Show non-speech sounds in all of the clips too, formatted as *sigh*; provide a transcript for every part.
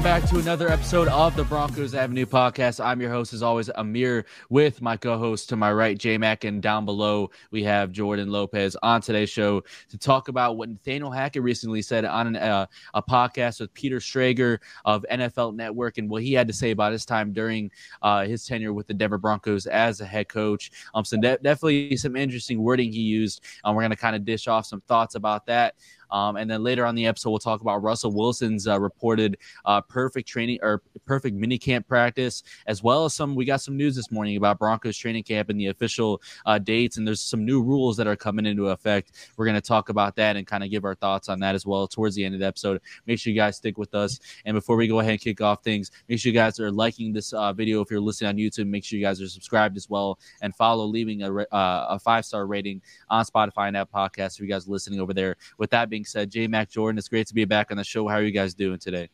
welcome back to another episode of the Broncos Avenue podcast. I'm your host, as always, Amir, with my co-host to my right, J Mac, and down below we have Jordan Lopez on today's show to talk about what Nathaniel Hackett recently said on an, uh, a podcast with Peter Schrager of NFL Network and what he had to say about his time during uh, his tenure with the Denver Broncos as a head coach. Um, so de- definitely some interesting wording he used. Um, we're going to kind of dish off some thoughts about that. Um, and then later on the episode, we'll talk about Russell Wilson's uh, reported uh, perfect training or perfect mini camp practice, as well as some. We got some news this morning about Broncos training camp and the official uh, dates, and there's some new rules that are coming into effect. We're going to talk about that and kind of give our thoughts on that as well towards the end of the episode. Make sure you guys stick with us. And before we go ahead and kick off things, make sure you guys are liking this uh, video if you're listening on YouTube. Make sure you guys are subscribed as well and follow, leaving a, uh, a five star rating on Spotify and that podcast for you guys are listening over there. With that being being said, J Mac Jordan, it's great to be back on the show. How are you guys doing today?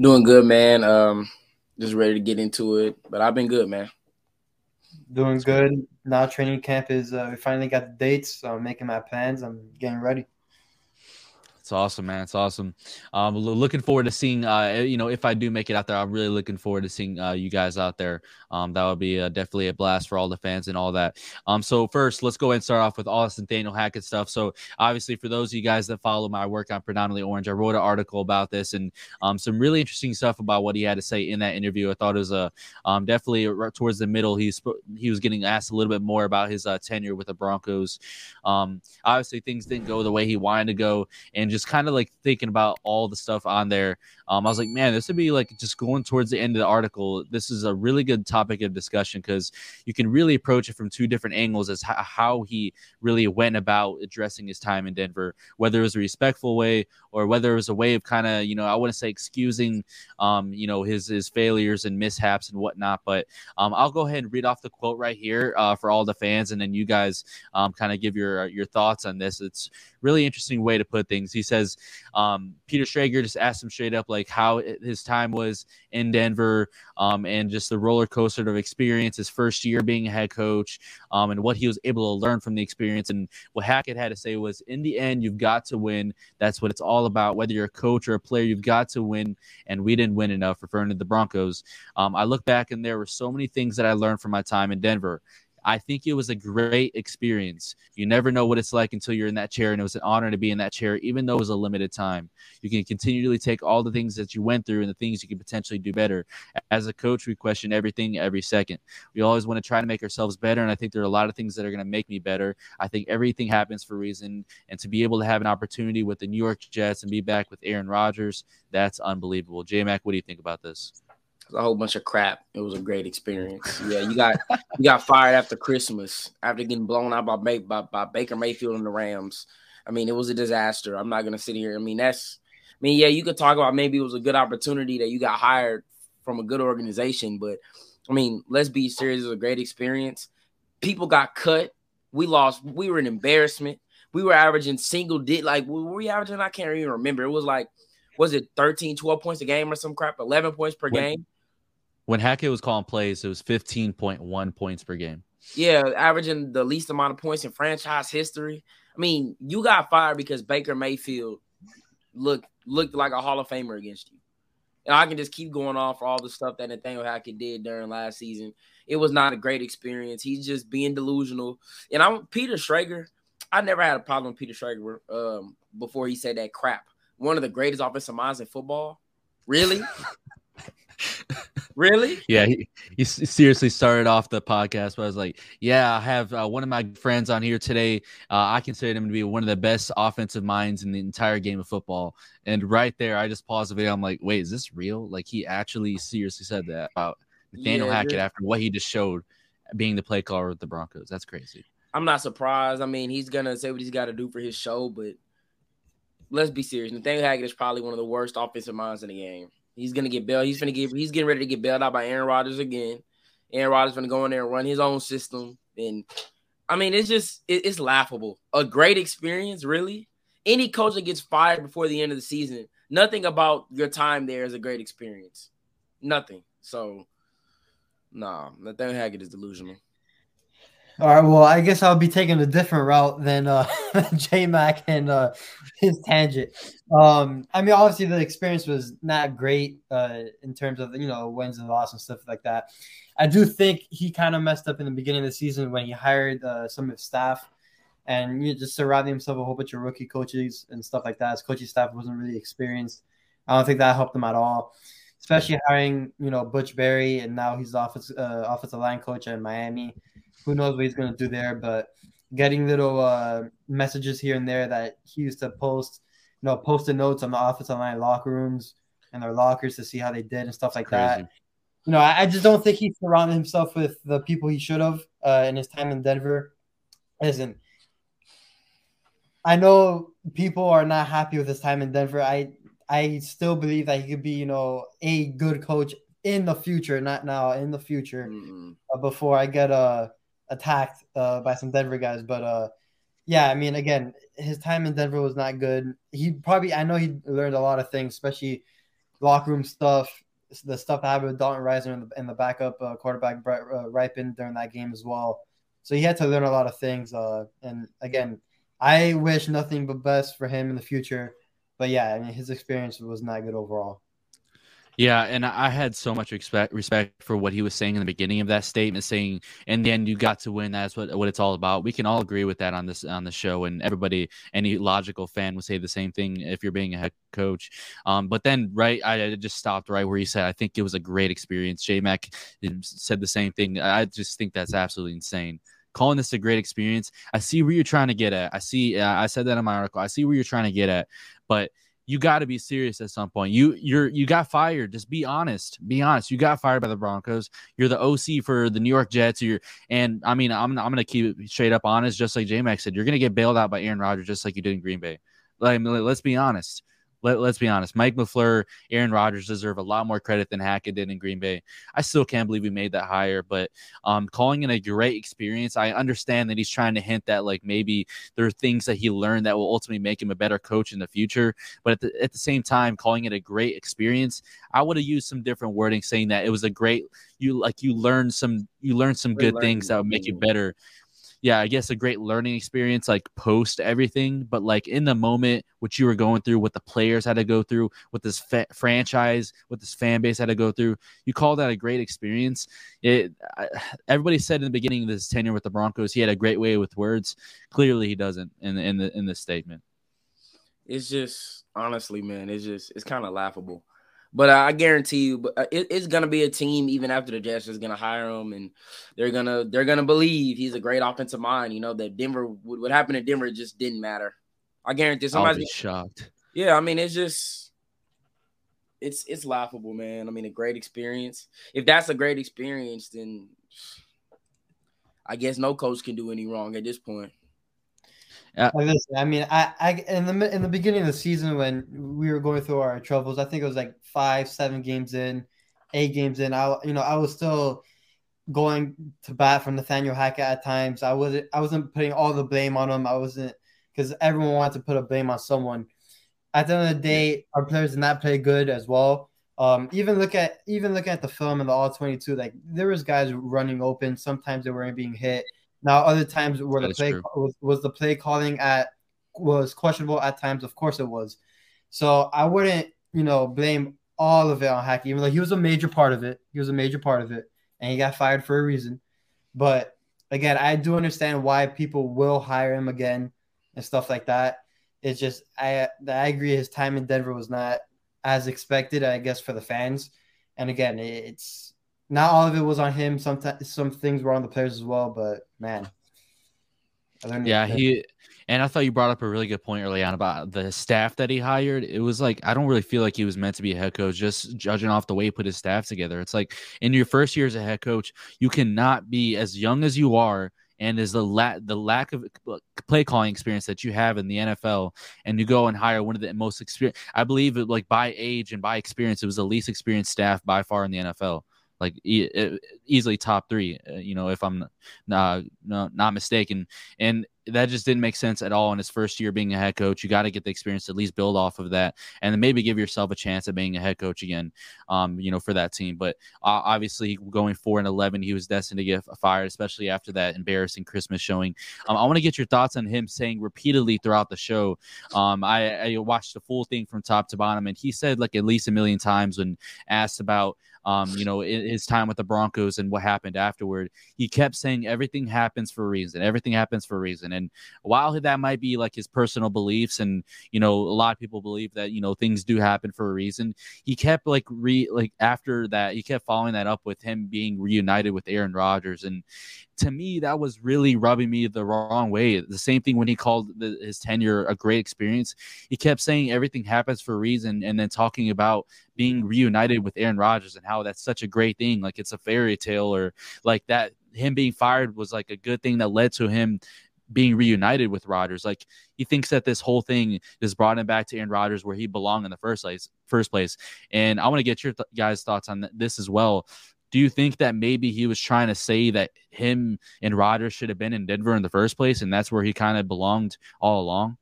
Doing good, man. Um, just ready to get into it, but I've been good, man. Doing good. Now training camp is uh, we finally got the dates, so I'm making my plans. I'm getting ready. It's awesome, man. It's awesome. Um, looking forward to seeing. Uh, you know, if I do make it out there, I'm really looking forward to seeing uh, you guys out there. Um, that would be uh, definitely a blast for all the fans and all that. Um, so first, let's go and start off with Austin Daniel Hackett stuff. So obviously, for those of you guys that follow my work on Predominantly Orange, I wrote an article about this and um, some really interesting stuff about what he had to say in that interview. I thought it was a um, definitely towards the middle. He's he was getting asked a little bit more about his uh, tenure with the Broncos. Um, obviously, things didn't go the way he wanted to go, and just just kind of like thinking about all the stuff on there. Um, I was like, man, this would be like just going towards the end of the article. This is a really good topic of discussion because you can really approach it from two different angles as how he really went about addressing his time in Denver, whether it was a respectful way or whether it was a way of kind of, you know, I wouldn't say excusing, um, you know, his his failures and mishaps and whatnot. But um, I'll go ahead and read off the quote right here uh, for all the fans, and then you guys um, kind of give your your thoughts on this. It's really interesting way to put things. He says um, Peter Schrager just asked him straight up like how his time was in Denver um, and just the roller coaster of experience, his first year being a head coach, um, and what he was able to learn from the experience. And what Hackett had to say was, in the end, you've got to win. That's what it's all about. Whether you're a coach or a player, you've got to win. And we didn't win enough, referring to the Broncos. Um, I look back and there were so many things that I learned from my time in Denver. I think it was a great experience. You never know what it's like until you're in that chair, and it was an honor to be in that chair, even though it was a limited time. You can continually take all the things that you went through and the things you can potentially do better. As a coach, we question everything every second. We always want to try to make ourselves better, and I think there are a lot of things that are going to make me better. I think everything happens for a reason, and to be able to have an opportunity with the New York Jets and be back with Aaron Rodgers, that's unbelievable. J Mac, what do you think about this? A whole bunch of crap. It was a great experience. Yeah, you got you got fired after Christmas after getting blown out by, by by Baker Mayfield and the Rams. I mean, it was a disaster. I'm not gonna sit here. I mean, that's. I mean, yeah, you could talk about maybe it was a good opportunity that you got hired from a good organization, but I mean, let's be serious. It was a great experience. People got cut. We lost. We were an embarrassment. We were averaging single digit. Like, were we averaging? I can't even remember. It was like, was it 13, 12 points a game or some crap? 11 points per game when Hackett was calling plays, it was 15.1 points per game. Yeah, averaging the least amount of points in franchise history. I mean, you got fired because Baker Mayfield looked looked like a Hall of Famer against you. And I can just keep going on for all the stuff that Nathaniel Hackett did during last season. It was not a great experience. He's just being delusional. And I'm Peter Schrager. I never had a problem with Peter Schrager um, before he said that crap. One of the greatest offensive minds in football. Really? *laughs* really? Yeah, he, he seriously started off the podcast but I was like, "Yeah, I have uh, one of my friends on here today. Uh, I consider him to be one of the best offensive minds in the entire game of football." And right there, I just paused the video. I'm like, "Wait, is this real?" Like he actually seriously said that about Nathaniel yeah, Hackett after what he just showed being the play caller with the Broncos. That's crazy. I'm not surprised. I mean, he's gonna say what he's got to do for his show, but let's be serious. Nathaniel Hackett is probably one of the worst offensive minds in the game. He's gonna get bailed. He's gonna get. He's getting ready to get bailed out by Aaron Rodgers again. Aaron Rodgers gonna go in there and run his own system. And I mean, it's just it, it's laughable. A great experience, really. Any coach that gets fired before the end of the season, nothing about your time there is a great experience. Nothing. So, nah, Nathaniel Hackett is delusional. All right. Well, I guess I'll be taking a different route than uh, *laughs* J Mac and uh, his tangent. Um, I mean, obviously the experience was not great uh, in terms of you know wins and losses and stuff like that. I do think he kind of messed up in the beginning of the season when he hired uh, some of his staff and you know, just surrounding himself a whole bunch of rookie coaches and stuff like that. His coaching staff wasn't really experienced. I don't think that helped him at all, especially hiring you know Butch Barry and now he's office uh, offensive line coach in Miami. Who knows what he's going to do there? But getting little uh, messages here and there that he used to post, you know, post-it notes on the offensive line locker rooms and their lockers to see how they did and stuff like Crazy. that. You know, I, I, just don't think he surrounded himself with the people he should have uh, in his time in Denver. Listen, I know people are not happy with his time in Denver. I I still believe that he could be, you know, a good coach in the future, not now, in the future, mm-hmm. uh, before I get uh, attacked uh, by some Denver guys. But uh, yeah, I mean, again, his time in Denver was not good. He probably, I know he learned a lot of things, especially locker room stuff, the stuff that happened with Dalton Risner and the, and the backup uh, quarterback uh, Rypien during that game as well. So he had to learn a lot of things. Uh, and again, I wish nothing but best for him in the future. But yeah, I mean, his experience was not good overall. Yeah, and I had so much respect respect for what he was saying in the beginning of that statement, saying, "In the end, you got to win. That's what what it's all about." We can all agree with that on this on the show, and everybody, any logical fan would say the same thing if you're being a head coach. Um, but then, right, I just stopped right where he said, "I think it was a great experience." J Mac said the same thing. I just think that's absolutely insane calling this a great experience. I see where you're trying to get at. I see. Uh, I said that in my article. I see where you're trying to get at, but you got to be serious at some point. You you're you got fired. Just be honest. Be honest. You got fired by the Broncos. You're the OC for the New York Jets. You're and I mean I'm I'm gonna keep it straight up honest, just like J Mac said. You're gonna get bailed out by Aaron Rodgers, just like you did in Green Bay. Like let's be honest. Let, let's be honest. Mike LaFleur, Aaron Rodgers deserve a lot more credit than Hackett did in Green Bay. I still can't believe we made that hire, but um, calling it a great experience, I understand that he's trying to hint that like maybe there are things that he learned that will ultimately make him a better coach in the future. But at the, at the same time, calling it a great experience, I would have used some different wording saying that it was a great you like you learned some you learned some good things that would make you better yeah, I guess a great learning experience like post everything, but like in the moment, what you were going through, what the players had to go through, what this fa- franchise, what this fan base had to go through, you call that a great experience. It I, everybody said in the beginning of his tenure with the Broncos, he had a great way with words. Clearly, he doesn't in the, in the in this statement. It's just honestly, man, it's just it's kind of laughable. But I guarantee you, but uh, it, it's gonna be a team even after the Jets is gonna hire him, and they're gonna they're gonna believe he's a great offensive mind. You know that Denver, what happened to Denver just didn't matter. I guarantee somebody's be shocked. Yeah, I mean it's just it's it's laughable, man. I mean a great experience. If that's a great experience, then I guess no coach can do any wrong at this point. Yeah. Listen, I mean, I, I in the in the beginning of the season when we were going through our troubles, I think it was like five, seven games in, eight games in. I you know I was still going to bat from Nathaniel Hackett at times. I wasn't I wasn't putting all the blame on him. I wasn't because everyone wanted to put a blame on someone. At the end of the day, our players did not play good as well. Um, even look at even looking at the film and the all twenty two, like there was guys running open. Sometimes they weren't being hit. Now, other times where that the play was, was the play calling at was questionable at times. Of course, it was. So I wouldn't, you know, blame all of it on Hackett, even though he was a major part of it. He was a major part of it, and he got fired for a reason. But again, I do understand why people will hire him again and stuff like that. It's just I I agree his time in Denver was not as expected, I guess, for the fans. And again, it's not all of it was on him. Sometimes some things were on the players as well, but man. Yeah, he and I thought you brought up a really good point early on about the staff that he hired. It was like I don't really feel like he was meant to be a head coach, just judging off the way he put his staff together. It's like in your first year as a head coach, you cannot be as young as you are and is the la- the lack of play calling experience that you have in the NFL, and you go and hire one of the most experienced. I believe it like by age and by experience, it was the least experienced staff by far in the NFL like e- easily top three. Uh, you know, if I'm not not, not mistaken, and that just didn't make sense at all in his first year being a head coach. You got to get the experience at least build off of that, and then maybe give yourself a chance at being a head coach again. Um, you know, for that team. But uh, obviously, going four and eleven, he was destined to get fired, especially after that embarrassing Christmas showing. Um, I want to get your thoughts on him saying repeatedly throughout the show. Um, I, I watched the full thing from top to bottom, and he said like at least a million times when asked about um, you know, his time with the Broncos and what happened afterward. He kept saying everything happens for a reason. Everything happens for a reason. And while that might be like his personal beliefs, and you know, a lot of people believe that you know things do happen for a reason. He kept like re like after that, he kept following that up with him being reunited with Aaron Rodgers, and to me, that was really rubbing me the wrong way. The same thing when he called the, his tenure a great experience. He kept saying everything happens for a reason, and then talking about being reunited with Aaron Rodgers and how that's such a great thing. Like it's a fairy tale, or like that him being fired was like a good thing that led to him being reunited with Rodgers. Like he thinks that this whole thing just brought him back to Aaron Rodgers where he belonged in the first place. First place, and I want to get your th- guys' thoughts on this as well do you think that maybe he was trying to say that him and Rodgers should have been in Denver in the first place, and that's where he kind of belonged all along?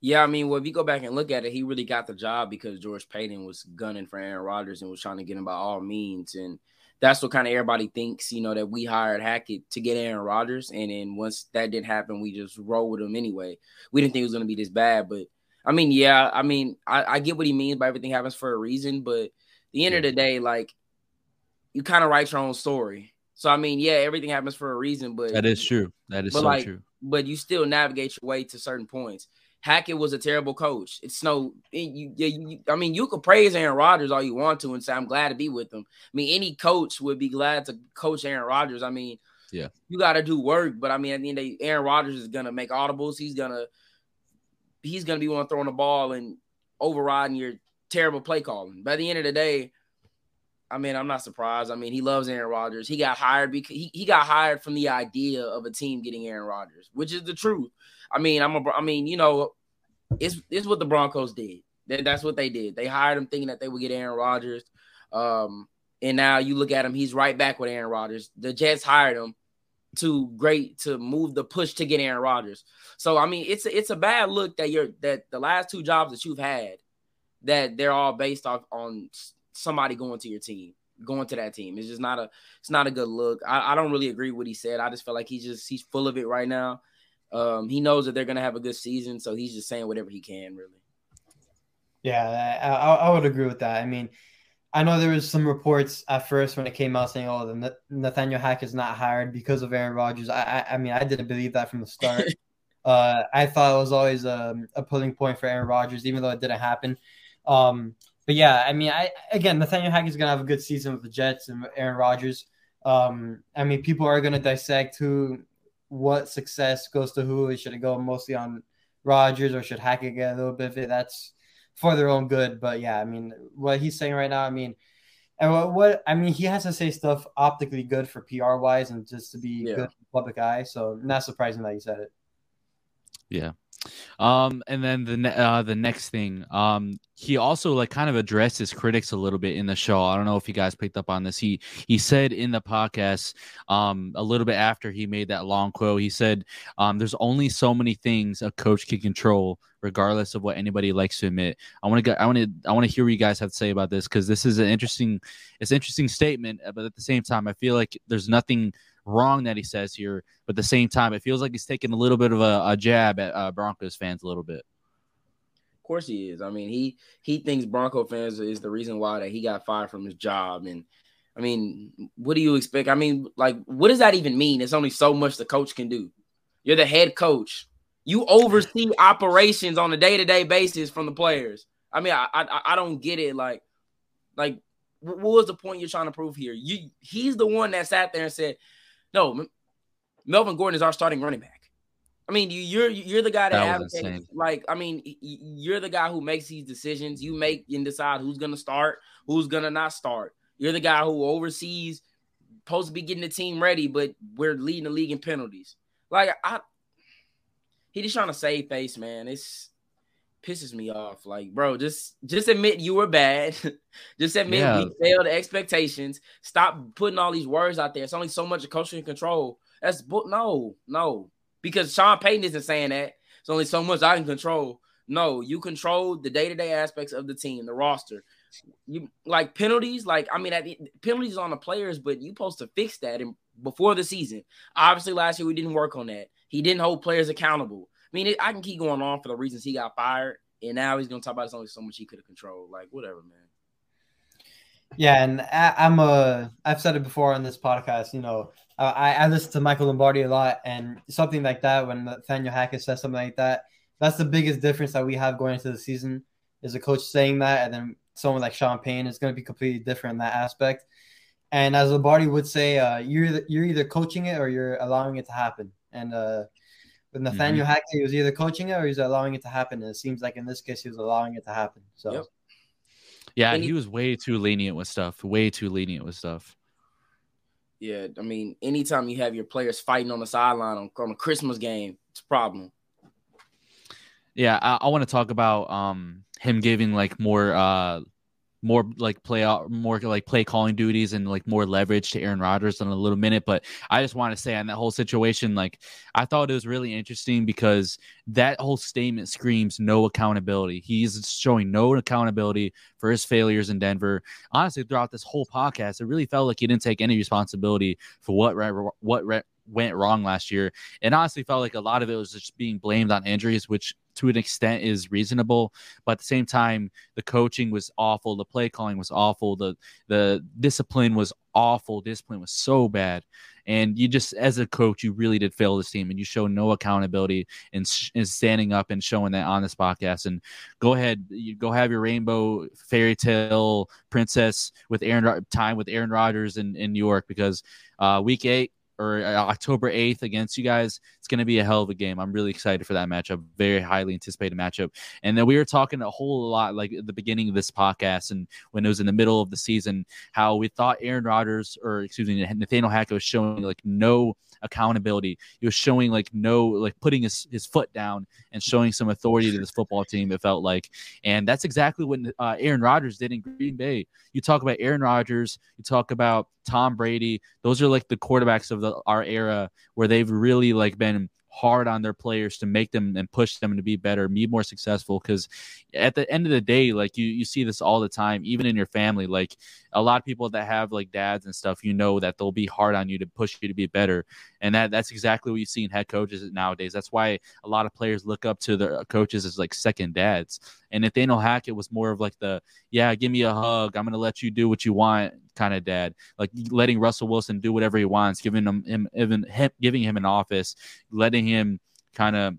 Yeah, I mean, well, if you go back and look at it, he really got the job because George Paton was gunning for Aaron Rodgers and was trying to get him by all means. And that's what kind of everybody thinks, you know, that we hired Hackett to get Aaron Rodgers. And then once that didn't happen, we just rolled with him anyway. We didn't think it was going to be this bad. But I mean, yeah, I mean, I, I, get what he means by everything happens for a reason. But the end of the day, like, you kind of write your own story. So I mean, yeah, everything happens for a reason, but that is true. That is so like, true. But you still navigate your way to certain points. Hackett was a terrible coach. It's no, you, you, I mean, you could praise Aaron Rodgers all you want to and say I'm glad to be with him. I mean, any coach would be glad to coach Aaron Rodgers. I mean, yeah, you got to do work, but I mean, at the end of the day, Aaron Rodgers is gonna make audibles. He's gonna, he's gonna be one throwing the ball and overriding your terrible play calling. By the end of the day, I mean, I'm not surprised. I mean, he loves Aaron Rodgers. He got hired because he, he got hired from the idea of a team getting Aaron Rodgers, which is the truth. I mean, I'm a I mean, you know, it's it's what the Broncos did. That's what they did. They hired him thinking that they would get Aaron Rodgers. Um, and now you look at him, he's right back with Aaron Rodgers. The Jets hired him to great to move the push to get Aaron Rodgers. So I mean, it's a, it's a bad look that you're that the last two jobs that you've had that they're all based off on somebody going to your team, going to that team. It's just not a it's not a good look. I, I don't really agree with what he said. I just feel like he's just he's full of it right now. Um, he knows that they're gonna have a good season, so he's just saying whatever he can, really. Yeah, I, I would agree with that. I mean, I know there was some reports at first when it came out saying, "Oh, the Nathaniel Hack is not hired because of Aaron Rodgers." I, I, I mean, I didn't believe that from the start. *laughs* uh, I thought it was always a, a pulling point for Aaron Rodgers, even though it didn't happen. Um, but yeah, I mean, I again, Nathaniel Hackett's gonna have a good season with the Jets and Aaron Rodgers. Um, I mean, people are gonna dissect who, what success goes to who. Should it go mostly on Rodgers or should Hackett get a little bit of it? That's for their own good. But yeah, I mean, what he's saying right now, I mean, and what, what I mean, he has to say stuff optically good for PR wise and just to be yeah. good public eye. So not surprising that he said it. Yeah. Um, and then the ne- uh, the next thing, um, he also like kind of addressed his critics a little bit in the show. I don't know if you guys picked up on this. He he said in the podcast, um, a little bit after he made that long quote, he said, um, "There's only so many things a coach can control, regardless of what anybody likes to admit." I want to I want to, I want to hear what you guys have to say about this because this is an interesting, it's an interesting statement, but at the same time, I feel like there's nothing wrong that he says here, but at the same time, it feels like he's taking a little bit of a, a jab at uh, Broncos fans a little bit. Of course he is. I mean, he he thinks Bronco fans is the reason why that he got fired from his job. And I mean, what do you expect? I mean, like, what does that even mean? It's only so much the coach can do. You're the head coach. You oversee *laughs* operations on a day to day basis from the players. I mean, I, I I don't get it. Like, like, what was the point you're trying to prove here? You he's the one that sat there and said, no, Melvin Gordon is our starting running back. I mean, you're you're the guy that, that advocates. Like, I mean, you're the guy who makes these decisions. You make and decide who's gonna start, who's gonna not start. You're the guy who oversees, supposed to be getting the team ready, but we're leading the league in penalties. Like, I, he just trying to save face, man. It's pisses me off. Like, bro, just just admit you were bad. *laughs* just admit yeah. we failed expectations. Stop putting all these words out there. It's only so much a coach can control. That's no, no. because Sean Payton isn't saying that. It's only so much I can control. No, you control the day to day aspects of the team, the roster. You like penalties, like I mean, the, penalties on the players, but you supposed to fix that in, before the season. Obviously, last year we didn't work on that. He didn't hold players accountable. I mean, it, I can keep going on for the reasons he got fired, and now he's gonna talk about it's only so much he could have controlled. Like whatever, man. Yeah, and I, I'm a. I've said it before on this podcast. You know, I, I listen to Michael Lombardi a lot, and something like that when Nathaniel Hackett says something like that, that's the biggest difference that we have going into the season is a coach saying that, and then someone like Sean Payton is going to be completely different in that aspect. And as Lombardi would say, uh, you're you're either coaching it or you're allowing it to happen. And uh, with Nathaniel mm-hmm. Hackett, he was either coaching it or he's allowing it to happen. And it seems like in this case, he was allowing it to happen. So. Yep. Yeah, he, he was way too lenient with stuff. Way too lenient with stuff. Yeah, I mean, anytime you have your players fighting on the sideline on, on a Christmas game, it's a problem. Yeah, I, I want to talk about um him giving like more uh more like play out more like play calling duties and like more leverage to Aaron Rodgers in a little minute. But I just want to say on that whole situation, like I thought it was really interesting because that whole statement screams no accountability. He's showing no accountability for his failures in Denver. Honestly, throughout this whole podcast, it really felt like he didn't take any responsibility for what what went wrong last year. And honestly felt like a lot of it was just being blamed on injuries, which to an extent is reasonable. But at the same time, the coaching was awful, the play calling was awful, the the discipline was awful. Discipline was so bad. And you just, as a coach, you really did fail this team, and you show no accountability in, in standing up and showing that on this podcast. And go ahead, you go have your rainbow fairy tale princess with Aaron time with Aaron Rodgers in, in New York because uh, week eight or uh, October 8th against you guys. It's going to be a hell of a game. I'm really excited for that matchup. Very highly anticipated matchup. And then we were talking a whole lot like at the beginning of this podcast and when it was in the middle of the season, how we thought Aaron Rodgers or excuse me, Nathaniel Hackett was showing like no accountability. He was showing like no, like putting his, his foot down and showing some authority to this football team, it felt like. And that's exactly what uh, Aaron Rodgers did in Green Bay. You talk about Aaron Rodgers, you talk about Tom Brady. Those are like the quarterbacks of the, our era where they've really like been hard on their players to make them and push them to be better, be more successful. Because at the end of the day, like you, you see this all the time, even in your family. Like a lot of people that have like dads and stuff, you know that they'll be hard on you to push you to be better, and that that's exactly what you see in head coaches nowadays. That's why a lot of players look up to their uh, coaches as like second dads. And Nathaniel Hackett was more of like the yeah, give me a hug, I'm gonna let you do what you want kind of dad, like letting Russell Wilson do whatever he wants, giving him him even him, giving him an office, letting him kind of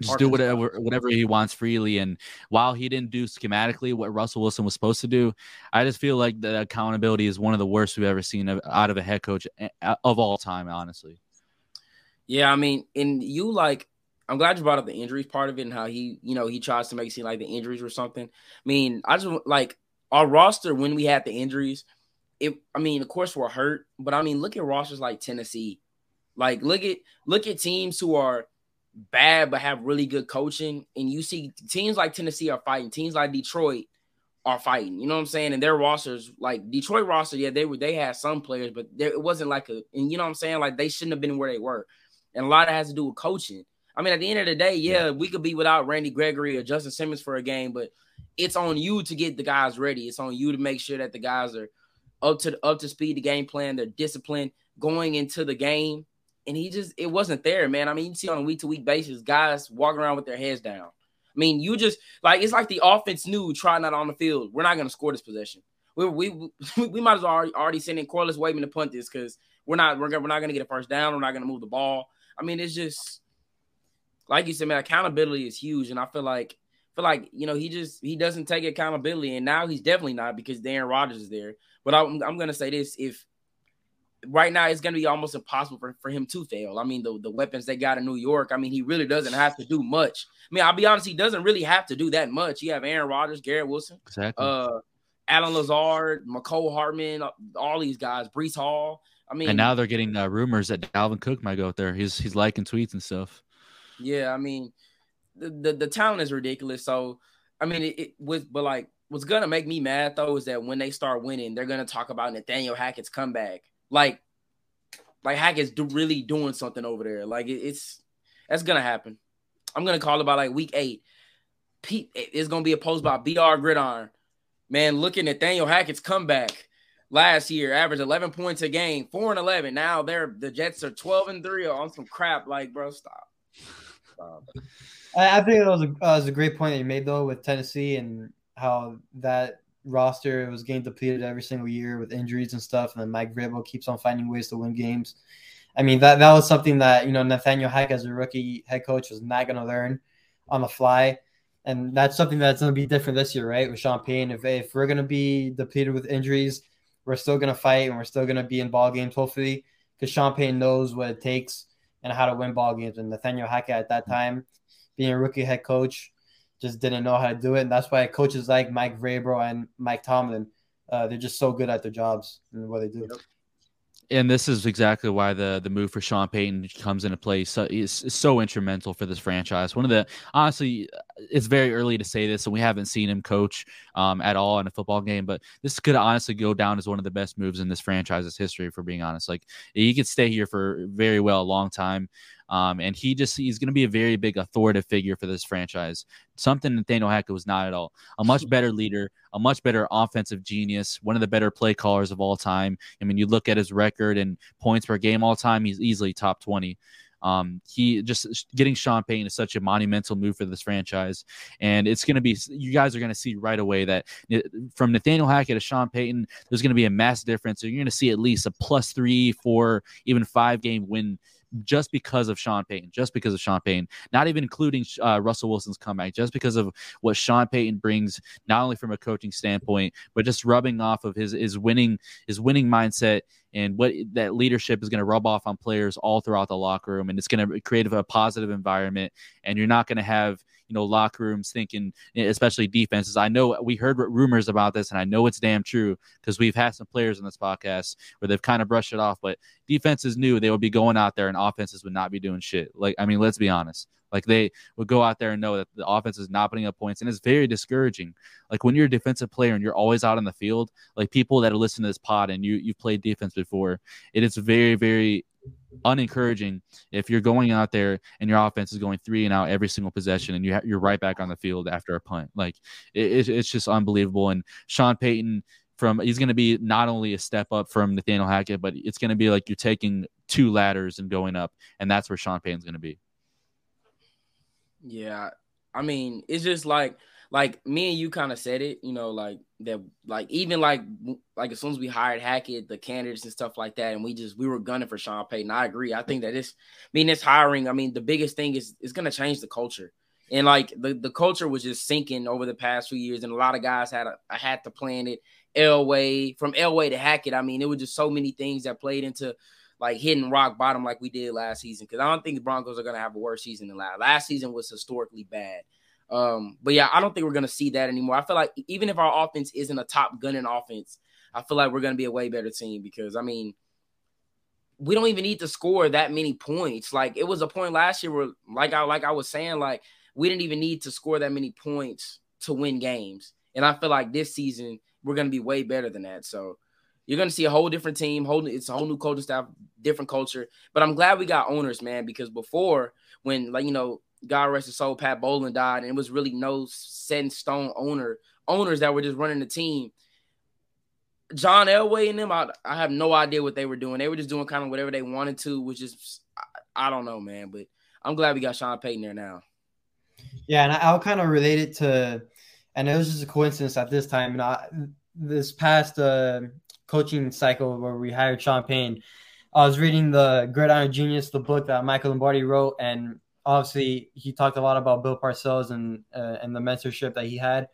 just do whatever whatever he wants freely. And while he didn't do schematically what Russell Wilson was supposed to do, I just feel like the accountability is one of the worst we've ever seen out of a head coach eh, of all time, honestly. Yeah, I mean, and you like, I'm glad you brought up the injuries part of it and how he, you know, he tries to make it seem like the injuries or something. I mean, I just like our roster when we had the injuries. It, I mean, of course we're hurt, but I mean, look at rosters like Tennessee. Like, look at look at teams who are bad but have really good coaching. And you see teams like Tennessee are fighting, teams like Detroit are fighting. You know what I'm saying? And their rosters, like Detroit roster, yeah, they were they had some players, but there, it wasn't like a and you know what I'm saying? Like they shouldn't have been where they were. And a lot of it has to do with coaching. I mean, at the end of the day, yeah, we could be without Randy Gregory or Justin Simmons for a game, but it's on you to get the guys ready. It's on you to make sure that the guys are up to up to speed, the game plan, they're going into the game and he just it wasn't there, man. I mean, you see on a week to week basis, guys walking around with their heads down. I mean, you just like it's like the offense knew try not on the field. We're not going to score this possession. We we *laughs* we might as well already, already send in Corliss Waitman to punt this because we're not we're, we're not going to get a first down. We're not going to move the ball. I mean, it's just like you said, man. Accountability is huge, and I feel like feel like you know he just he doesn't take accountability, and now he's definitely not because Aaron Rodgers is there. But I'm, I'm going to say this: if right now it's going to be almost impossible for, for him to fail. I mean, the, the weapons they got in New York, I mean, he really doesn't have to do much. I mean, I'll be honest, he doesn't really have to do that much. You have Aaron Rodgers, Garrett Wilson, exactly. uh, Allen Lazard, Mecole Hardman, all these guys, Breece Hall. I mean, and now they're getting uh, rumors that Dalvin Cook might go out there. He's he's liking tweets and stuff. Yeah, I mean, the the, the talent is ridiculous. So, I mean, it, it was, but like, what's gonna make me mad though is that when they start winning, they're gonna talk about Nathaniel Hackett's comeback. Like, like Hackett's do, really doing something over there. Like it, it's That's gonna happen. I'm gonna call it by like week eight. Pete, it's gonna be post by BR Gridiron. Man, looking at Nathaniel Hackett's comeback last year, averaged 11 points a game, four and 11. Now they're the Jets are 12 and three on some crap. Like, bro, stop. stop. I, I think that was a, uh, was a great point that you made though with Tennessee and how that roster was getting depleted every single year with injuries and stuff, and then Mike Vrabel keeps on finding ways to win games. I mean that that was something that you know Nathaniel Hack as a rookie head coach was not going to learn on the fly, and that's something that's going to be different this year, right? With Sean Payton, if if we're going to be depleted with injuries, we're still going to fight and we're still going to be in ball games, hopefully, because Sean Payton knows what it takes and how to win ball games. And Nathaniel Hackett at that time, being a rookie head coach, just didn't know how to do it. And that's why coaches like Mike Vrabel and Mike Tomlin, uh, they're just so good at their jobs and what they do. Yep and this is exactly why the the move for Sean Payton comes into play. So is so instrumental for this franchise. One of the honestly, it's very early to say this, and we haven't seen him coach um, at all in a football game. But this could honestly go down as one of the best moves in this franchise's history. For being honest, like he could stay here for very well a long time. Um, and he just he's going to be a very big authoritative figure for this franchise. Something Nathaniel Hackett was not at all. A much *laughs* better leader, a much better offensive genius, one of the better play callers of all time. I mean, you look at his record and points per game all time, he's easily top 20. Um, he just getting Sean Payton is such a monumental move for this franchise, and it's going to be you guys are going to see right away that from Nathaniel Hackett to Sean Payton, there's going to be a mass difference. So you're going to see at least a plus three, four, even five game win just because of Sean Payton, just because of Sean Payton, not even including uh, Russell Wilson's comeback, just because of what Sean Payton brings, not only from a coaching standpoint, but just rubbing off of his his winning his winning mindset and what that leadership is going to rub off on players all throughout the locker room, and it's going to create a positive environment, and you're not going to have you know locker rooms thinking, especially defenses. I know we heard rumors about this, and I know it's damn true because we've had some players in this podcast where they've kind of brushed it off. But defenses knew they would be going out there, and offenses would not be doing shit. Like I mean, let's be honest. Like they would go out there and know that the offense is not putting up points, and it's very discouraging. Like when you're a defensive player and you're always out on the field, like people that are listening to this pod and you you've played defense before, it is very very unencouraging if you're going out there and your offense is going three and out every single possession and you ha- you're right back on the field after a punt. Like it, it's just unbelievable. And Sean Payton from he's going to be not only a step up from Nathaniel Hackett, but it's going to be like you're taking two ladders and going up, and that's where Sean Payton's going to be. Yeah, I mean, it's just like like me and you kind of said it, you know, like that, like even like like as soon as we hired Hackett, the candidates and stuff like that, and we just we were gunning for Sean Payton. I agree. I think that this, I mean, this hiring. I mean, the biggest thing is going to change the culture, and like the the culture was just sinking over the past few years, and a lot of guys had a, a had to plan it. Elway from Elway to Hackett. I mean, it was just so many things that played into like hitting rock bottom like we did last season. Because I don't think the Broncos are going to have a worse season than last. Last season was historically bad. Um, but yeah, I don't think we're gonna see that anymore. I feel like even if our offense isn't a top gunning offense, I feel like we're gonna be a way better team because I mean, we don't even need to score that many points. Like it was a point last year where, like I like I was saying, like we didn't even need to score that many points to win games. And I feel like this season we're gonna be way better than that. So you're gonna see a whole different team, whole it's a whole new coaching staff, different culture. But I'm glad we got owners, man, because before when like you know God rest his soul, Pat Bowlen died, and it was really no set in stone owner owners that were just running the team. John Elway and them, I, I have no idea what they were doing. They were just doing kind of whatever they wanted to, which is I, I don't know, man. But I'm glad we got Sean Payton there now. Yeah, and I'll kind of relate it to, and it was just a coincidence at this time. And I, this past uh, coaching cycle where we hired Sean Payton, I was reading the Gridiron Genius, the book that Michael Lombardi wrote, and obviously he talked a lot about Bill Parcells and uh, and the mentorship that he had.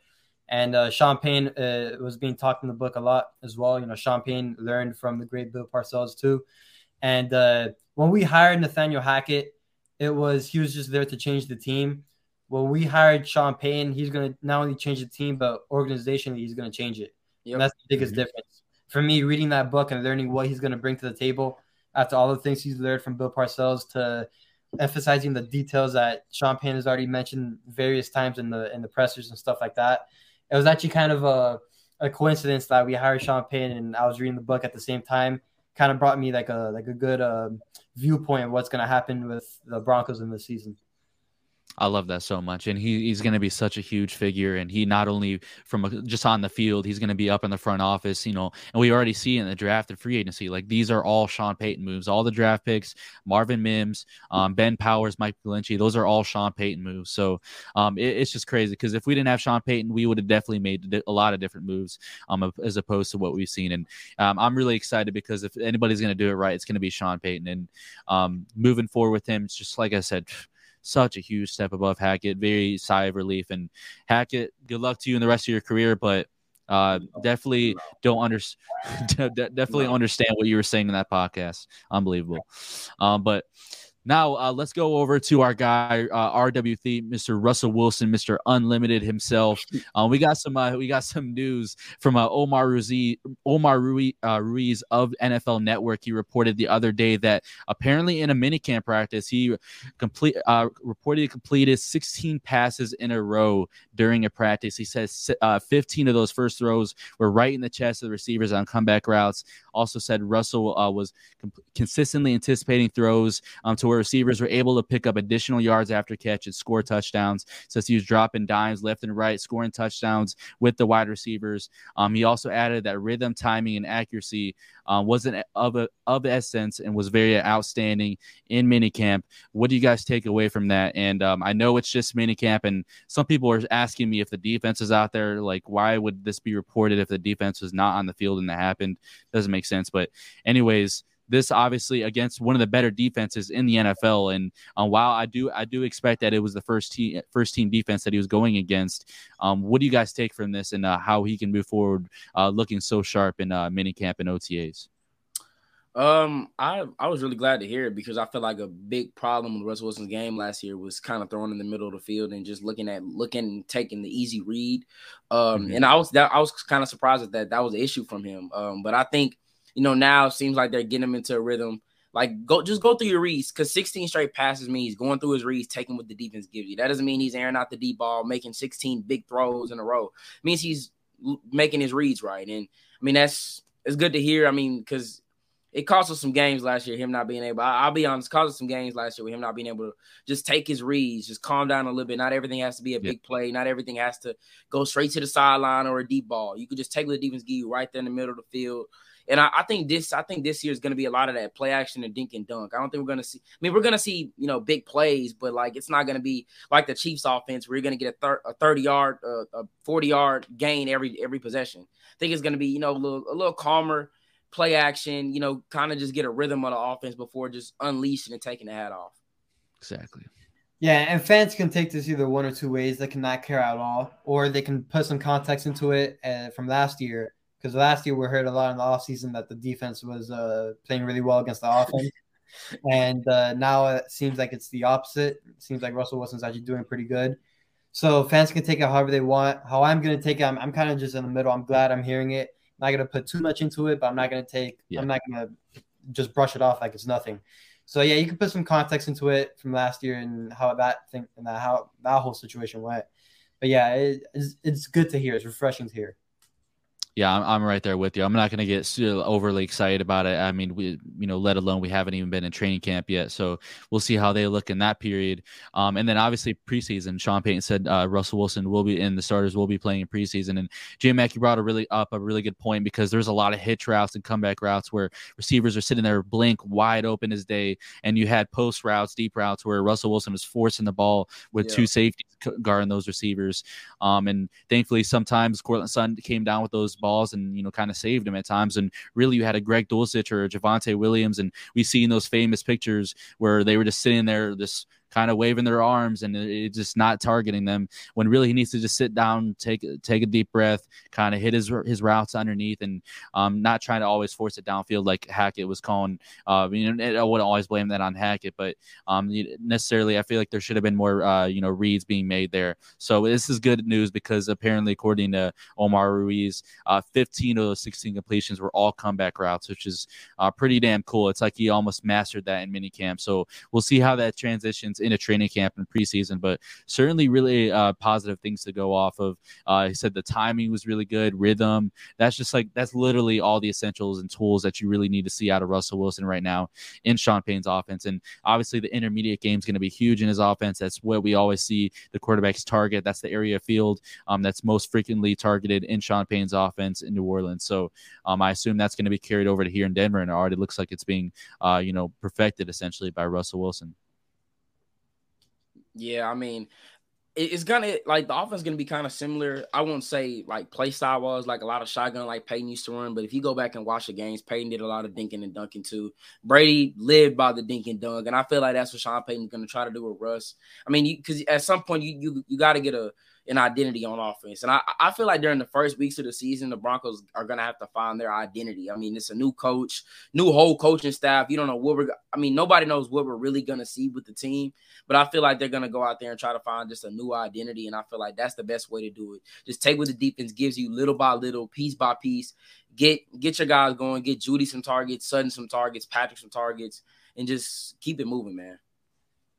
And uh, Sean Payton uh, was being talked in the book a lot as well. You know, Sean Payton learned from the great Bill Parcells too. And uh, when we hired Nathaniel Hackett, it was he was just there to change the team. When we hired Sean Payton, he's going to not only change the team, but organizationally, he's going to change it. Yep. And that's the biggest mm-hmm. difference. For me, reading that book and learning what he's going to bring to the table after all the things he's learned from Bill Parcells to emphasizing the details that Sean Payton has already mentioned various times in the in the pressers and stuff like that. It was actually kind of a, a coincidence that we hired Sean Payton and I was reading the book at the same time. kind of brought me like a like a good uh, viewpoint of what's going to happen with the Broncos in this season. I love that so much, and he, he's going to be such a huge figure. And he not only from a, just on the field, he's going to be up in the front office, you know. And we already see in the draft and free agency, like these are all Sean Payton moves. All the draft picks, Marvin Mims, um, Ben Powers, Mike McGlinchey, those are all Sean Payton moves. So um, it, it's just crazy because if we didn't have Sean Payton, we would have definitely made a lot of different moves um, as opposed to what we've seen. And um, I'm really excited because if anybody's going to do it right, it's going to be Sean Payton. And um, moving forward with him, it's just like I said such a huge step above Hackett. Very sigh of relief. And Hackett, good luck to you in the rest of your career, but uh, definitely don't understand. *laughs* definitely understand what you were saying in that podcast. Unbelievable. Um, but now uh, let's go over to our guy uh, RWT, Mr. Russell Wilson, Mr. Unlimited himself. Uh, *laughs* we got some uh, we got some news from uh, Omar Ruiz, Omar Ruiz, uh, Ruiz of NFL Network. He reported the other day that apparently in a minicamp practice he complete reportedly completed 16 passes in a row during a practice. He says 15 of those first throws were right in the chest of the receivers on comeback routes. Also said Russell was comp- consistently anticipating throws um, to where receivers were able to pick up additional yards after catch and score touchdowns. Since he was dropping dimes left and right, scoring touchdowns with the wide receivers. Um, he also added that rhythm, timing, and accuracy um, wasn't of a, of essence and was very outstanding in minicamp. What do you guys take away from that? And um, I know it's just minicamp, and some people are asking me if the defense is out there. Like, why would this be reported if the defense was not on the field and that happened? Doesn't make sense. But anyways, this obviously against one of the better defenses in the NFL. And uh, while I do I do expect that it was the first team first team defense that he was going against, um, what do you guys take from this and uh, how he can move forward, uh, looking so sharp in uh, minicamp and OTAs? Um, I I was really glad to hear it because I feel like a big problem with Russell Wilson's game last year was kind of throwing in the middle of the field and just looking at looking and taking the easy read. Um, mm-hmm. and I was that I was kind of surprised that, that that was an issue from him. Um, but I think you know, now it seems like they're getting him into a rhythm. Like go just go through your reads because 16 straight passes means going through his reads, taking what the defense gives you. That doesn't mean he's airing out the deep ball, making 16 big throws in a row. It means he's making his reads right. And I mean that's it's good to hear. I mean, because it cost us some games last year, him not being able. I, will be honest, cost us some games last year with him not being able to just take his reads, just calm down a little bit. Not everything has to be a big play. Not everything has to go straight to the sideline or a deep ball. You could just take what the defense give you right there in the middle of the field. And I, I, think this, I think this year is going to be a lot of that play action and dink and dunk. I don't think we're going to see. I mean, we're going to see, you know, big plays, but like it's not going to be like the Chiefs' offense where you're going to get a, thir- a thirty yard, uh, a forty yard gain every every possession. I think it's going to be, you know, a little, a little calmer play action. You know, kind of just get a rhythm of the offense before just unleashing and taking the hat off. Exactly. Yeah, and fans can take this either one or two ways. They can not care at all, or they can put some context into it uh, from last year because last year we heard a lot in the offseason that the defense was uh, playing really well against the offense. *laughs* and uh, now it seems like it's the opposite. It seems like Russell Wilson's actually doing pretty good. So fans can take it however they want. How I'm going to take it, I'm, I'm kind of just in the middle. I'm glad I'm hearing it. I'm not going to put too much into it, but I'm not going to take, yeah. I'm not going to just brush it off like it's nothing. So yeah, you can put some context into it from last year and how that thing and that, how that whole situation went. But yeah, it, it's, it's good to hear. It's refreshing to hear. Yeah, I'm, I'm right there with you. I'm not going to get overly excited about it. I mean, we, you know, let alone we haven't even been in training camp yet. So we'll see how they look in that period. Um, and then obviously preseason, Sean Payton said uh, Russell Wilson will be in the starters will be playing in preseason. And J Mac, you brought a really up a really good point because there's a lot of hitch routes and comeback routes where receivers are sitting there blink wide open as day, and you had post routes, deep routes where Russell Wilson was forcing the ball with yeah. two safeties guarding those receivers. Um, and thankfully, sometimes Courtland Sutton came down with those balls and you know kind of saved him at times. And really, you had a Greg Dulcich or Javonte Williams, and we see in those famous pictures where they were just sitting there, this kind of waving their arms and it, just not targeting them when really he needs to just sit down, take take a deep breath, kind of hit his his routes underneath, and um, not trying to always force it downfield like Hackett was calling. Uh, you know, I wouldn't always blame that on Hackett, but um, necessarily I feel like there should have been more uh, you know reads being made there. So this is good news because apparently, according to Omar Ruiz, uh, 15 of those 16 completions were all comeback routes, which is uh, pretty damn cool. It's like he almost mastered that in minicamp. So we'll see how that transitions in a training camp and preseason, but certainly really uh, positive things to go off of. Uh, he said the timing was really good, rhythm. That's just like that's literally all the essentials and tools that you really need to see out of Russell Wilson right now in Sean Payton's offense. And obviously, the intermediate game is going to be huge in his offense. That's what we always see the quarterback's target. That's the area of field um, that's most frequently targeted in Sean Payton's offense in New Orleans. So um, I assume that's going to be carried over to here in Denver, and it already looks like it's being, uh, you know, perfected essentially by Russell Wilson. Yeah, I mean, it's gonna like the offense gonna be kind of similar. I won't say like play style was like a lot of shotgun like Peyton used to run, but if you go back and watch the games, Peyton did a lot of dinking and dunking too. Brady lived by the dink and dunk, and I feel like that's what Sean Payton's gonna try to do with Russ. I mean, because at some point you you you got to get a an identity on offense. And I, I feel like during the first weeks of the season, the Broncos are gonna have to find their identity. I mean, it's a new coach, new whole coaching staff. You don't know what we're I mean, nobody knows what we're really gonna see with the team, but I feel like they're gonna go out there and try to find just a new identity. And I feel like that's the best way to do it. Just take what the defense gives you little by little, piece by piece. Get get your guys going, get Jeudy some targets, Sutton some targets, Patrick some targets, and just keep it moving, man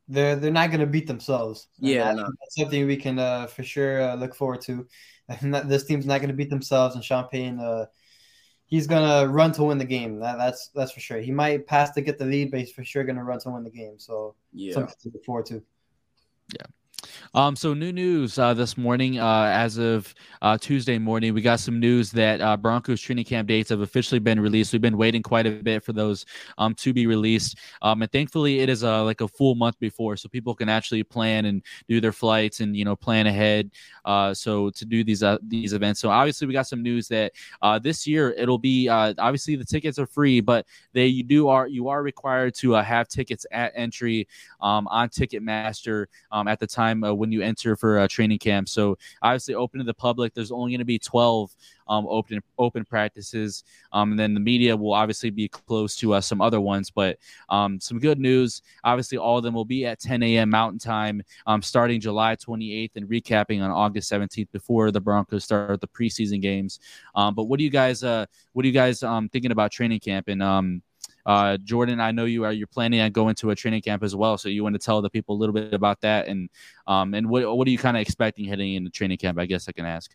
they're they're not going to beat themselves. Yeah, that, no. that's something we can uh, for sure uh, look forward to. *laughs* this team's not going to beat themselves, and Sean Payton, uh, he's going to run to win the game. That, that's that's for sure. He might pass to get the lead, but he's for sure going to run to win the game. So yeah, something to look forward to. Yeah. Um, so new news uh, this morning, uh, as of uh, Tuesday morning, we got some news that uh, Broncos training camp dates have officially been released. We've been waiting quite a bit for those um, to be released, um, and thankfully it is uh, like a full month before, so people can actually plan and do their flights and you know plan ahead. Uh, so to do these these events, so obviously we got some news that this year it'll be obviously the tickets are free, but they you do are you are required to have tickets at entry um, on Ticketmaster um, at the time when you enter for a training camp. So obviously open to the public. There's only going to be 12 um, open open practices, um, and then the media will obviously be close to uh, some other ones. But um, some good news. Obviously, all of them will be at 10 a.m. Mountain Time, um, starting July 28th and recapping on August 17th before the Broncos start the preseason games. Um, but what do you guys uh, what are you guys um, thinking about training camp and uh, Jordan, I know you are you're planning on going to a training camp as well, so you want to tell the people a little bit about that and um and what what are you kind of expecting heading into training camp? I guess I can ask.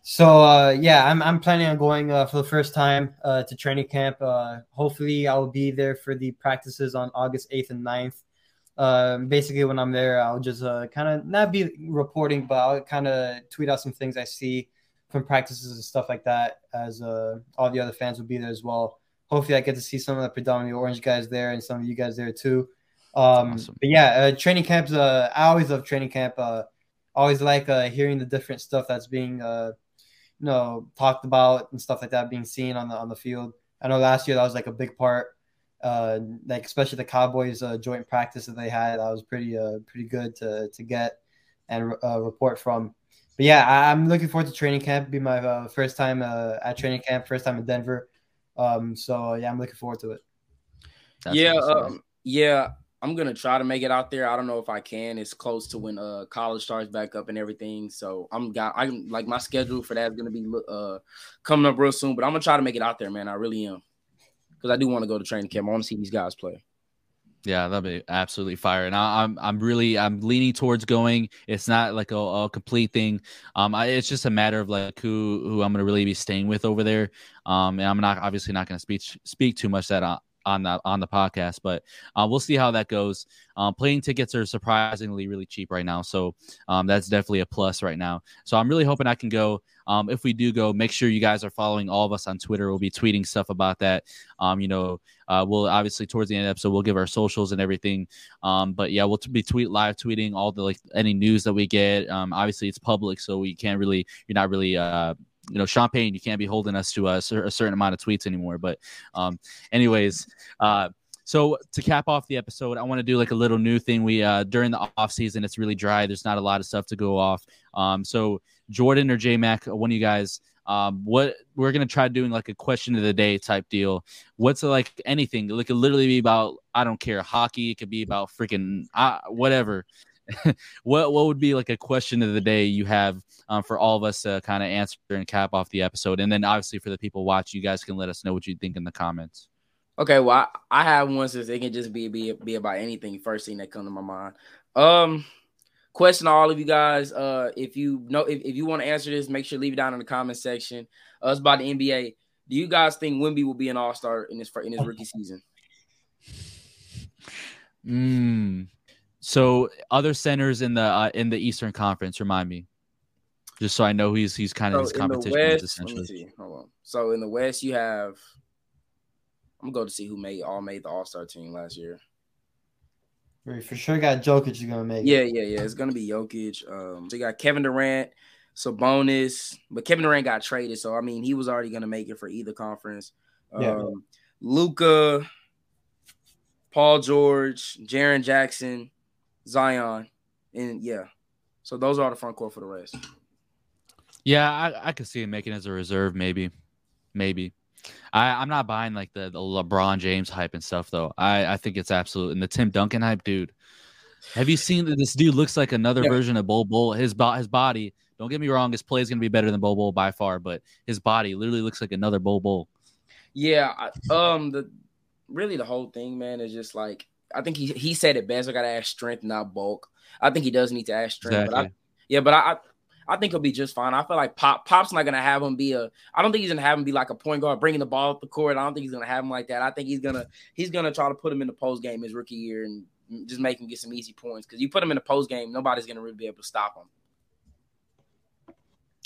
So uh, yeah, I'm I'm planning on going uh, for the first time uh, to training camp. Uh, hopefully, I will be there for the practices on August 8th and 9th. Uh, basically, when I'm there, I'll just uh, kind of not be reporting, but I'll kind of tweet out some things I see from practices and stuff like that. As uh, all the other fans will be there as well hopefully I get to see some of the predominantly orange guys there and some of you guys there too. Um, awesome. But yeah, uh, training camps. Uh, I always love training camp. Uh, always like uh, hearing the different stuff that's being, uh, you know, talked about and stuff like that being seen on the on the field. I know last year that was like a big part. Uh, like especially the Cowboys uh, joint practice that they had, that was pretty uh, pretty good to to get and uh, report from. But yeah, I, am looking forward to training camp. It'll be my uh, first time uh, at training camp, first time in Denver. Um, so yeah, I'm looking forward to it. That's yeah, um, yeah. I'm gonna try to make it out there. I don't know if I can. It's close to when uh college starts back up and everything. So I'm got I'm like my schedule for that is gonna be uh coming up real soon. But I'm gonna try to make it out there, man. I really am because I do want to go to training camp. I want to see these guys play. Yeah, that'd be absolutely fire. And I, am I'm, I'm really I'm leaning towards going. It's not like a, a complete thing. Um, I, it's just a matter of like who who I'm gonna really be staying with over there. Um, and I'm not obviously not gonna speak speak too much that on the on the podcast, but uh, we'll see how that goes. Um, plane tickets are surprisingly really cheap right now, so um, that's definitely a plus right now. So I'm really hoping I can go. Um, if we do go, make sure you guys are following all of us on Twitter. We'll be tweeting stuff about that. Um, you know, uh, we'll obviously towards the end of the episode we'll give our socials and everything. Um, but yeah, we'll be tweet live tweeting all the like any news that we get. Um, obviously it's public, so we can't really you're not really uh you know, Sean Payton, you can't be holding us to a, a certain amount of tweets anymore. But, um, anyways, uh, so to cap off the episode, I want to do like a little new thing. We uh during the off season, it's really dry. There's not a lot of stuff to go off. Um, so Jordan or J Mac, one of you guys, um, what we're gonna try doing like a question of the day type deal. What's like anything? It could literally be about I don't care hockey. It could be about freaking uh, whatever. *laughs* what what would be like a question of the day you have um, for all of us to kind of answer and cap off the episode, and then obviously for the people watching, you guys can let us know what you think in the comments. Okay, well, I, I have one since it can just be be be about anything. First thing that come to my mind. Um, question to all of you guys. Uh, if you know if, if you want to answer this, make sure leave it down in the comment section. Uh, it's about the NBA. Do you guys think Wemby will be an All Star in this in his rookie season? Mm. So other centers in the uh, in the Eastern Conference, remind me, just so I know he's he's kind of So his in the competition. West, essentially. let me see. Hold on. So in the West, you have. I'm gonna go to see who made all made the All Star team last year. We for sure got Jokic. You're gonna make. it. Yeah, yeah, yeah. It's gonna be Jokic. Um, so you got Kevin Durant, Sabonis, but Kevin Durant got traded, so I mean he was already gonna make it for either conference. Um, Yeah. Luka, Paul George, Jaren Jackson, Zion, and yeah. So those are the front court for the rest. Yeah, I, I could see him making it as a reserve, maybe, maybe. I, I'm not buying like the, the LeBron James hype and stuff though. I, I think it's absolute and the Tim Duncan hype, dude. Have you seen that this dude looks like another Yeah. version of Bol Bol? His bo- his body. Don't get me wrong, his play is gonna be better than Bol Bol by far, but his body literally looks like another Bol Bol. Yeah, I, um, the really the whole thing, man, is just like I think he he said it best. I gotta add strength, not bulk. I think he does need to add strength, but I, yeah, but I, I I think he'll be just fine. I feel like Pop Pop's not gonna have him be a. I don't think he's gonna have him be like a point guard bringing the ball up the court. I don't think he's gonna have him like that. I think he's gonna he's gonna try to put him in the post game his rookie year and just make him get some easy points because you put him in the post game, nobody's gonna really be able to stop him.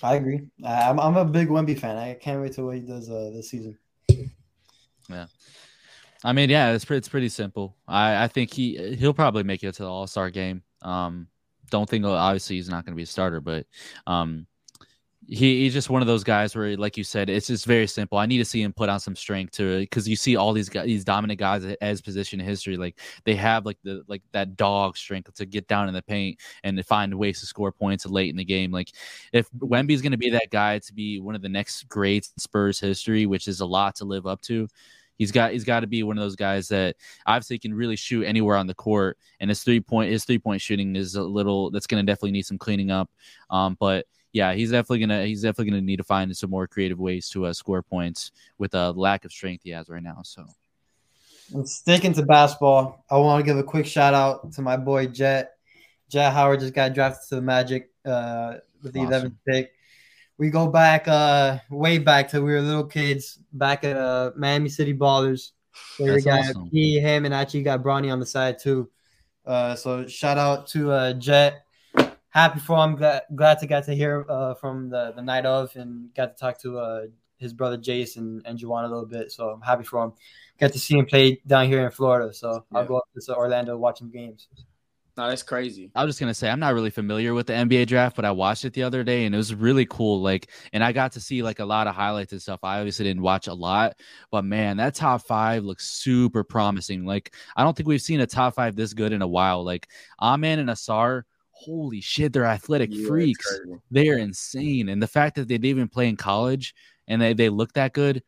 I agree. I'm I'm a big Wemby fan. I can't wait till what he does uh, this season. I mean, yeah, it's pretty, it's pretty simple. I, I think he he'll probably make it to the All Star game. Um, don't think obviously he's not going to be a starter, but um, he, he's just one of those guys where, like you said, it's just very simple. I need to see him put on some strength to because you see all these guys, these dominant guys his position in history, like they have like the like that dog strength to get down in the paint and to find ways to score points late in the game. Like if Wemby's going to be that guy to be one of the next greats Spurs history, which is a lot to live up to. He's got he's got to be one of those guys that obviously can really shoot anywhere on the court, and his three point his three point shooting is a little that's going to definitely need some cleaning up. Um, but yeah, he's definitely gonna he's definitely gonna need to find some more creative ways to uh, score points with a lack of strength he has right now. So And sticking to basketball, I want to give a quick shout out to my boy Jett. Jett Howard just got drafted to the Magic uh, with the Awesome. 11th pick. We go back uh, way back to we were little kids back at uh, Miami City Ballers. Where we got awesome. he, him, and actually got Bronny on the side too. Uh, so shout out to uh, Jett. Happy for him. Glad, glad to get to hear uh, from the, the night of and got to talk to uh, his brother Jason and and Juwan a little bit. So I'm happy for him. Got to see him play down here in Florida. So I'll go up to Orlando watching games. No, that's crazy. I was just gonna say I'm not really familiar with the NBA draft, but I watched it the other day and it was really cool. Like, and I got to see like a lot of highlights and stuff. I obviously didn't watch a lot, but man, that top five looks super promising. Like, I don't think we've seen a top five this good in a while. Like, Amen and Ausar, holy shit, they're athletic Yeah, freaks. They are insane, and the fact that they didn't even play in college and they they look that good.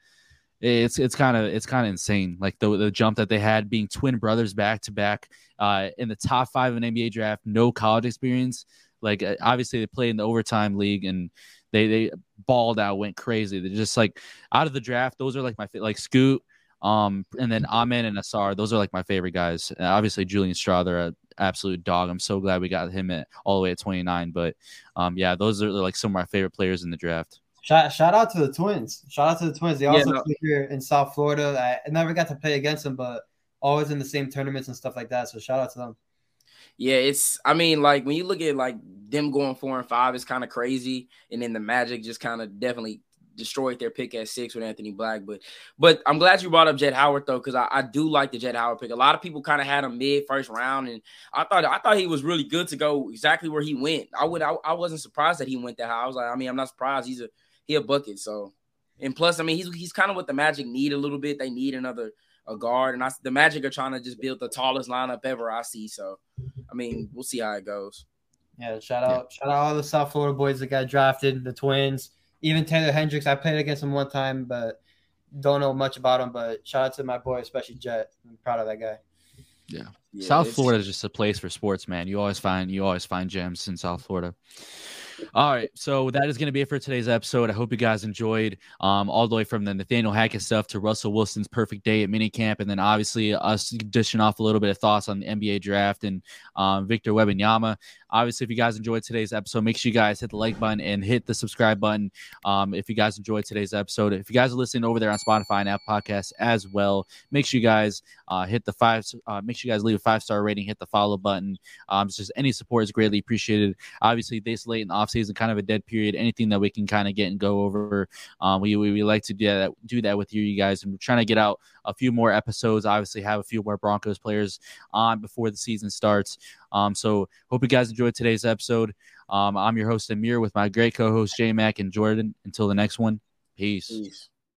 It's it's kind of it's kind of insane, like the the jump that they had, being twin brothers back to back, uh, in the top five of an NBA draft, no college experience. Like uh, obviously they played in the overtime league and they they balled out, went crazy. They're just like out of the draft. Those are like my like Scoot, um, and then Amen and Ausar. Those are like my favorite guys. Uh, obviously Julian Strawther, an absolute dog. I'm so glad we got him at all the way at 29. But um, yeah, those are like some of my favorite players in the draft. Shout, shout out to the Twins. Shout out to the Twins. They Yeah, also no. play here in South Florida. I, never got to play against them, but always in the same tournaments and stuff like that. So shout out to them. Yeah, it's. I mean, like when you look at like them going four and five, it's kind of crazy. And then the Magic just kind of definitely destroyed their pick at six with Anthony Black. But but I'm glad you brought up Jett Howard though, because I, I do like the Jett Howard pick. A lot of people kind of had him mid first round, and I thought I thought he was really good to go exactly where he went. I would I, I wasn't surprised that he went that high. I was like, I mean, I'm not surprised. He's a he a bucket. So and plus, I mean, he's he's kind of what the Magic need a little bit. They need another a guard, and I the Magic are trying to just build the tallest lineup ever I see. So. I mean, we'll see how it goes. Yeah, shout out, shout out all the South Florida boys that got drafted, the Twins, even Taylor Hendricks. I played against him one time, but don't know much about him. But shout out to my boy, especially Jett. I'm proud of that guy. Yeah, South Florida is just a place for sports, man. You always find you always find gems in South Florida. All right, so that is going to be it for today's episode. I hope you guys enjoyed um, all the way from the Nathaniel Hackett stuff to Russell Wilson's perfect day at minicamp, and then obviously us dishing off a little bit of thoughts on the NBA draft and um, Victor Wembanyama. Obviously, if you guys enjoyed today's episode, make sure you guys hit the like button and hit the subscribe button. Um, if you guys enjoyed today's episode, if you guys are listening over there on Spotify and App Podcasts as well, make sure you guys uh, hit the five. Uh, make sure you guys leave five star rating, hit the follow button. Um, it's just any support is greatly appreciated. Obviously, this late in the offseason, kind of a dead period. Anything that we can kind of get and go over, um, we, we we like to do that do that with you, you guys, and we're trying to get out a few more episodes. Obviously, have a few more Broncos players on before the season starts. Um, so hope you guys enjoyed today's episode. Um, I'm your host Amir with my great co-host J Mac and Jordan. Until the next one, peace. Peace.